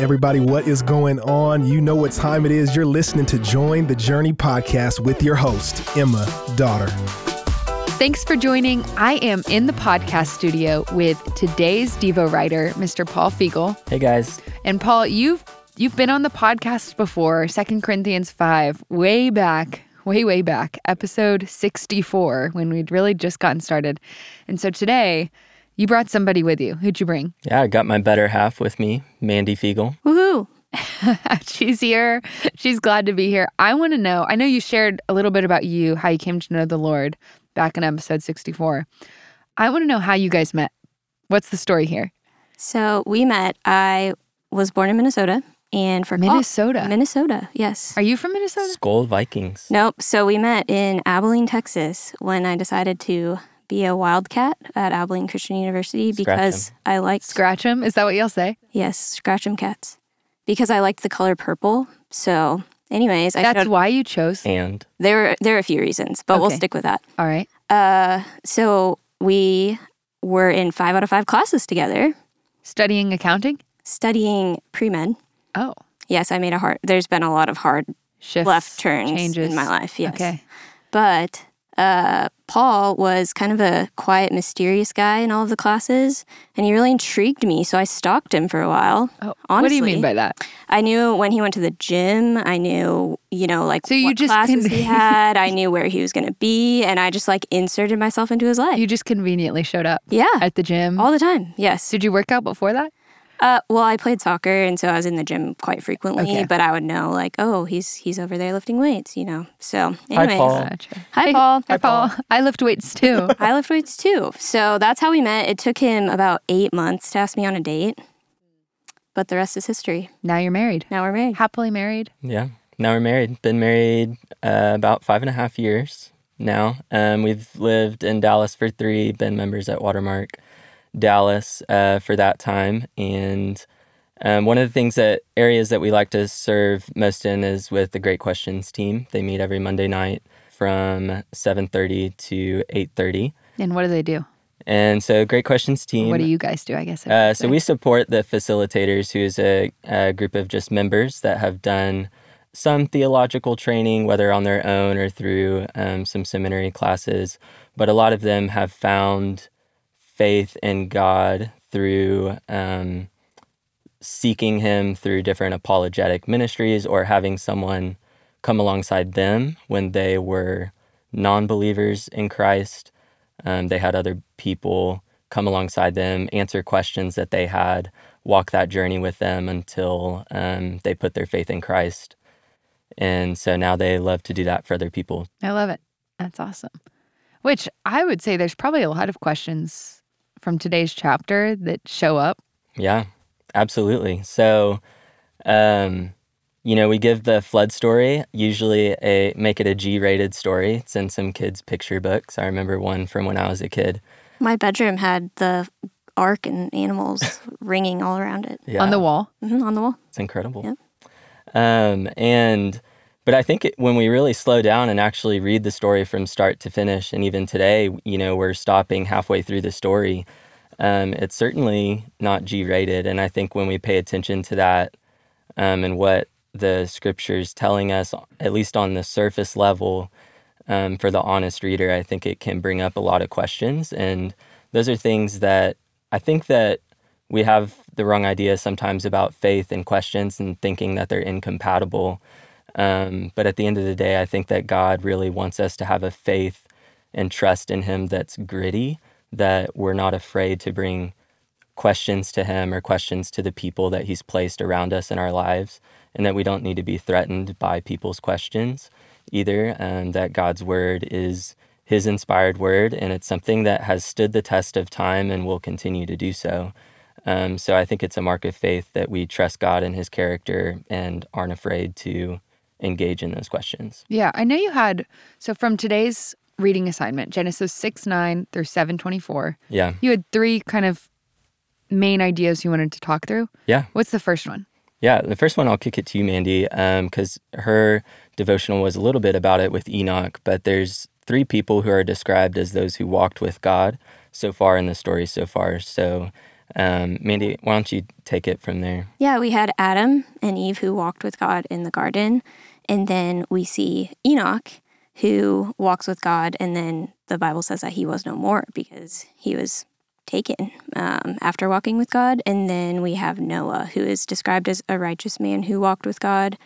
Everybody, what is going on? You know what time it is. You're listening to Join the Journey podcast with your host, Emma Dotter. Thanks for joining. I am in the podcast studio with today's Devo writer, Mr. Paul Figel. Hey guys. And Paul, you've you've been on the podcast before, Second Corinthians 5, way back, way, way back, episode 64, when we'd really just gotten started. And so today, you brought somebody with you. Who'd you bring? Yeah, I got my better half with me, Mandy Figel. Woohoo! She's here. She's glad to be here. I want to know. I know you shared a little bit about you, how you came to know the Lord back in episode 64. I want to know how you guys met. What's the story here? So we met. I was born in Minnesota, and for Minnesota. Oh, Minnesota, yes. Are you from Minnesota? Skol Vikings. Nope. So we met in Abilene, Texas, when I decided to be a wildcat at Abilene Christian University Scratch because 'em. I liked Scratch 'em? Is that what y'all say? yes, scratch 'em cats, because I liked the color purple. So, anyways, I That's why you chose. And there there are a few reasons, but we'll stick with that. All right. Uh, so we were in five out of five classes together, Studying accounting? studying pre med. Oh, Yes, I made a hard. There's been a lot of hard shifts. left turns changes. in my life. Yes. Okay. But uh, Paul was kind of a quiet, mysterious guy in all of the classes, and he really intrigued me. So I stalked him for a while. Oh, Honestly, what do you mean by that? I knew when he went to the gym. I knew, you know, like So you what just classes con- he had. I knew where he was going to be, and I just like inserted myself into his life. You just conveniently showed up yeah, at the gym. all the time. Yes. Did you work out before that? Uh, well, I played soccer, and so I was in the gym quite frequently. Okay. But I would know, like, oh, he's he's over there lifting weights, you know. So, Hi, Paul. Gotcha. Hi, Hey, Paul. Hi, Paul. I lift weights too. I lift weights too. So that's how we met. It took him about eight months to ask me on a date, but the rest is history. now you're married. Now we're married. Happily married. yeah, now we're married. Been married uh, about five and a half years now. Um, we've lived in Dallas for three, been members at Watermark Dallas uh, for that time. And um, one of the things that areas that we like to serve most in is with the Great Questions team. They meet every Monday night from 7.30 to 8.30. And what do they do? And so Great Questions team. What do you guys do? I guess. Uh, so we support the facilitators, who is a, a group of just members that have done some theological training, whether on their own or through um, some seminary classes. But a lot of them have found faith in God through um, seeking Him through different apologetic ministries or having someone come alongside them when they were non believers in Christ. Um, they had other people come alongside them, answer questions that they had, walk that journey with them until um, they put their faith in Christ. And so now they love to do that for other people. I love it. That's awesome. Which I would say there's probably a lot of questions from today's chapter that show up. Yeah, absolutely. So, um, you know, we give the flood story, usually a make it a G-rated story. It's in some kids' picture books. I remember one from when I was a kid. My bedroom had the ark and animals ringing all around it Yeah, On the wall. hmm on the wall. It's incredible. Yep. Um, and but I think it, when we really slow down and actually read the story from start to finish, and even today, you know, we're stopping halfway through the story. Um, it's certainly not G-rated, and I think when we pay attention to that um, and what the scriptures telling us, at least on the surface level, um, for the honest reader, I think it can bring up a lot of questions, and those are things that I think that we have the wrong idea sometimes about faith and questions and thinking that they're incompatible. Um, but at the end of the day, I think that God really wants us to have a faith and trust in Him that's gritty, that we're not afraid to bring questions to Him or questions to the people that He's placed around us in our lives, and that we don't need to be threatened by people's questions either, and that God's Word is His inspired Word, and it's something that has stood the test of time and will continue to do so. Um, so I think it's a mark of faith that we trust God and His character and aren't afraid to engage in those questions. Yeah, I know you had. So from today's reading assignment, Genesis 6 9 through 724, Yeah, you had three kind of main ideas you wanted to talk through. yeah, What's the first one? yeah. The first one I'll kick it to you, Mandy, because her devotional was a little bit about it with Enoch, but there's three people who are described as those who walked with God so far in the story so far. So Um, Mandy, why don't you take it from there? Yeah, we had Adam and Eve who walked with God in the garden. And then we see Enoch who walks with God. And then the Bible says that he was no more because he was taken um, after walking with God. And then we have Noah, who is described as a righteous man who walked with God.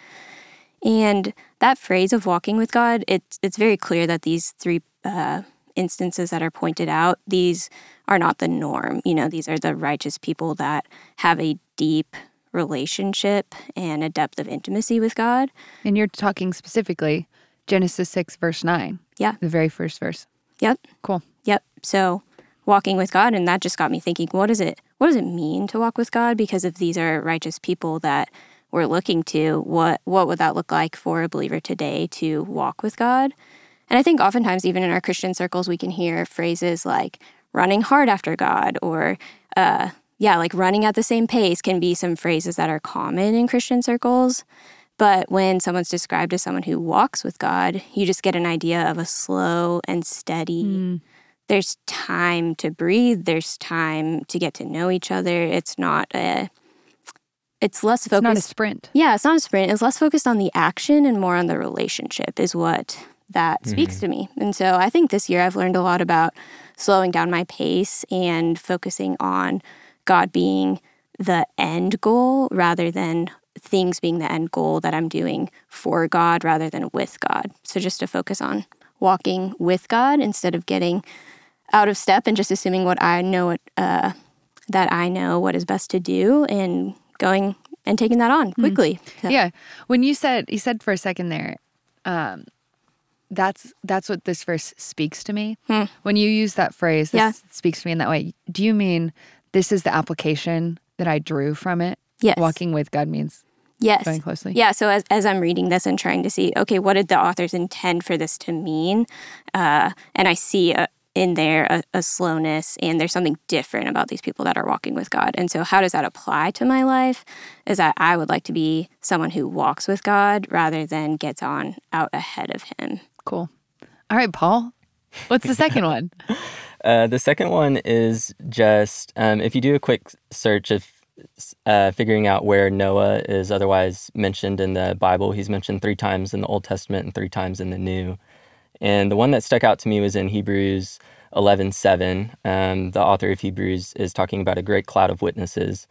And that phrase of walking with God, it's it's very clear that these three uh, instances that are pointed out, these are not the norm. You know, these are the righteous people that have a deep relationship and a depth of intimacy with God. And you're talking specifically Genesis 6, verse 9. Yeah. The very first verse. Yep. Cool. Yep. So walking with God, and that just got me thinking, what is it? What does it mean to walk with God? Because if these are righteous people that we're looking to, what what would that look like for a believer today to walk with God? And I think oftentimes, even in our Christian circles, we can hear phrases like running hard after God or, uh, yeah, like running at the same pace can be some phrases that are common in Christian circles. But when someone's described as someone who walks with God, you just get an idea of a slow and steady. Mm. There's time to breathe, there's time to get to know each other. It's not a it's less It's not a sprint. yeah, it's not a sprint. It's less focused on the action and more on the relationship, is what that speaks to me. And so I think this year I've learned a lot about slowing down my pace and focusing on God being the end goal rather than things being the end goal that I'm doing for God rather than with God. So just to focus on walking with God instead of getting out of step and just assuming what I know uh, that I know what is best to do and going and taking that on quickly. So- Yeah. When you said you said for a second there, um, that's that's what this verse speaks to me. When you use that phrase, this Yeah. speaks to me in that way. Do you mean this is the application that I drew from it? Yes. Walking with God means Yes. Going closely. Yeah. So as, as I'm reading this and trying to see, okay, what did the authors intend for this to mean? Uh, and I see a, in there a, a slowness and there's something different about these people that are walking with God. And so how does that apply to my life? Is that I would like to be someone who walks with God rather than gets on out ahead of him. cool. All right, Paul. What's the second one? Uh, the second one is just um, if you do a quick search of uh, figuring out where Noah is otherwise mentioned in the Bible, he's mentioned three times in the Old Testament and three times in the New. And the one that stuck out to me was in Hebrews 11:7. Um, the author of Hebrews is talking about a great cloud of witnesses,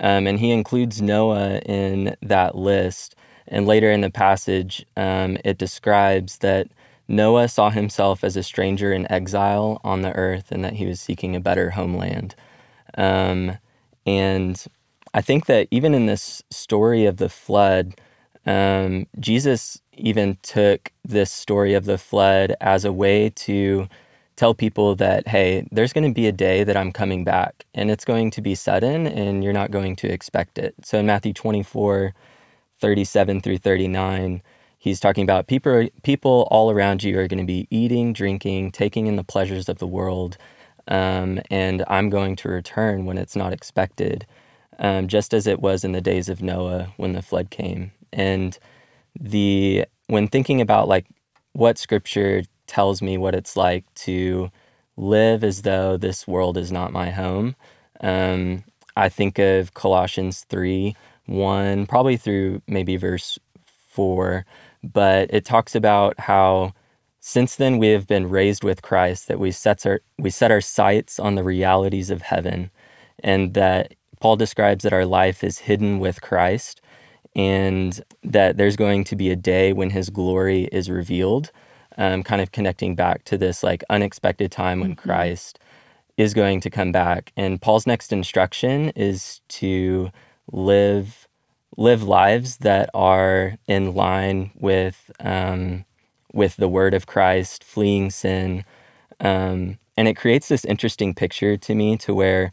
um, and he includes Noah in that list. And later in the passage, um, it describes that Noah saw himself as a stranger in exile on the earth, and that he was seeking a better homeland. Um, and I think that even in this story of the flood, um, Jesus even took this story of the flood as a way to tell people that, hey, there's going to be a day that I'm coming back, and it's going to be sudden, and you're not going to expect it. So in Matthew 24, 37 through 39, he's talking about people, people all around you are going to be eating, drinking, taking in the pleasures of the world um, and I'm going to return when it's not expected, um, just as it was in the days of Noah when the flood came. And the when thinking about like what Scripture tells me what it's like to live as though this world is not my home, um, I think of Colossians three one, probably through maybe verse four, but it talks about how since then, we have been raised with Christ, that we set our, we set our sights on the realities of heaven, and that Paul describes that our life is hidden with Christ, and that there's going to be a day when his glory is revealed, um, kind of connecting back to this like unexpected time when Christ is going to come back. And Paul's next instruction is to live live lives that are in line with um, with the word of Christ, fleeing sin. Um, and it creates this interesting picture to me to where,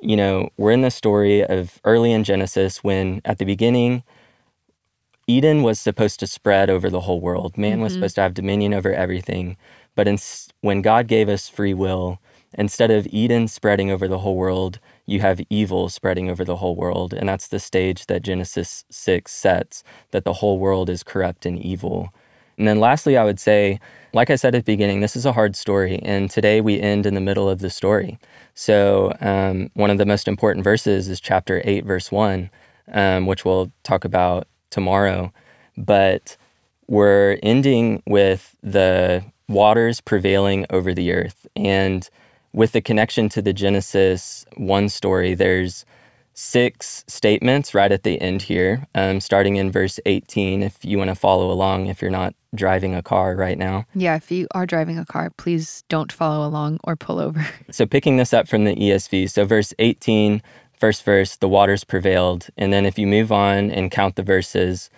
you know, we're in the story of early in Genesis when at the beginning, Eden was supposed to spread over the whole world. Man was supposed to have dominion over everything. But in, when God gave us free will, instead of Eden spreading over the whole world, you have evil spreading over the whole world. And that's the stage that Genesis 6 sets that the whole world is corrupt and evil. And then lastly, I would say, like I said at the beginning, this is a hard story. And today we end in the middle of the story. So, um, one of the most important verses is chapter 8, verse 1, um, which we'll talk about tomorrow. But we're ending with the waters prevailing over the earth. And with the connection to the Genesis 1 story, there's six statements right at the end here, um, starting in verse 18. If you want to follow along, if you're not driving a car right now. Yeah, if you are driving a car, please don't follow along or pull over. So, picking this up from the ESV, so verse 18, first verse, the waters prevailed. And then if you move on and count the verses,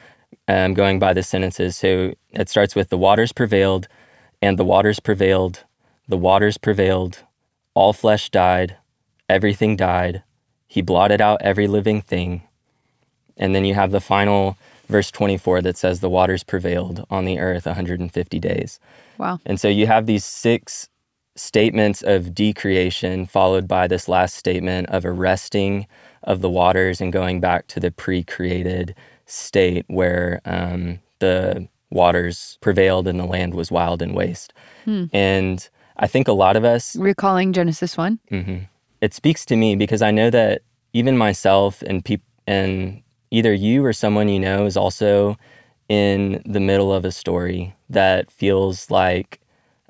um, going by the sentences, so it starts with the waters prevailed, and the waters prevailed, the waters prevailed, all flesh died, everything died he blotted out every living thing. And then you have the final verse 24 that says the waters prevailed on the earth 150 days. Wow. And so you have these six statements of decreation followed by this last statement of arresting of the waters and going back to the pre-created state where um, the waters prevailed and the land was wild and waste. Hmm. And I think a lot of us recalling Genesis one. Mm-hmm it speaks to me because I know that even myself and people and either you or someone you know is also in the middle of a story that feels like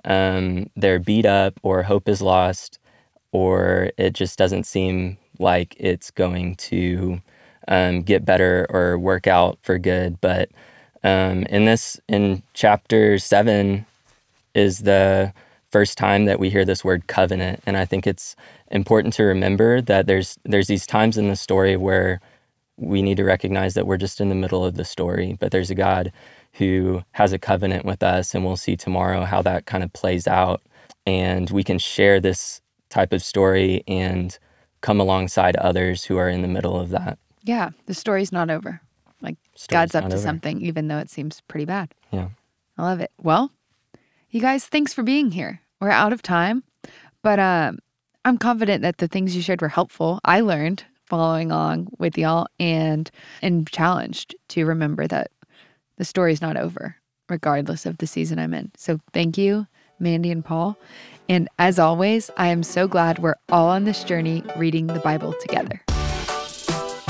um, they're beat up or hope is lost or it just doesn't seem like it's going to um, get better or work out for good. But um, in this, in chapter seven, is the first time that we hear this word covenant, and I think it's important to remember that there's there's these times in the story where we need to recognize that we're just in the middle of the story, but there's a God who has a covenant with us, and we'll see tomorrow how that kind of plays out. And we can share this type of story and come alongside others who are in the middle of that. Yeah, the story's not over. Like story's God's up to over. something, even though it seems pretty bad. Yeah. I love it. Well, you guys, thanks for being here. We're out of time, but um, I'm confident that the things you shared were helpful. I learned following along with y'all and and challenged to remember that the story's not over, regardless of the season I'm in. So thank you, Mandy and Paul. And as always, I am so glad we're all on this journey reading the Bible together.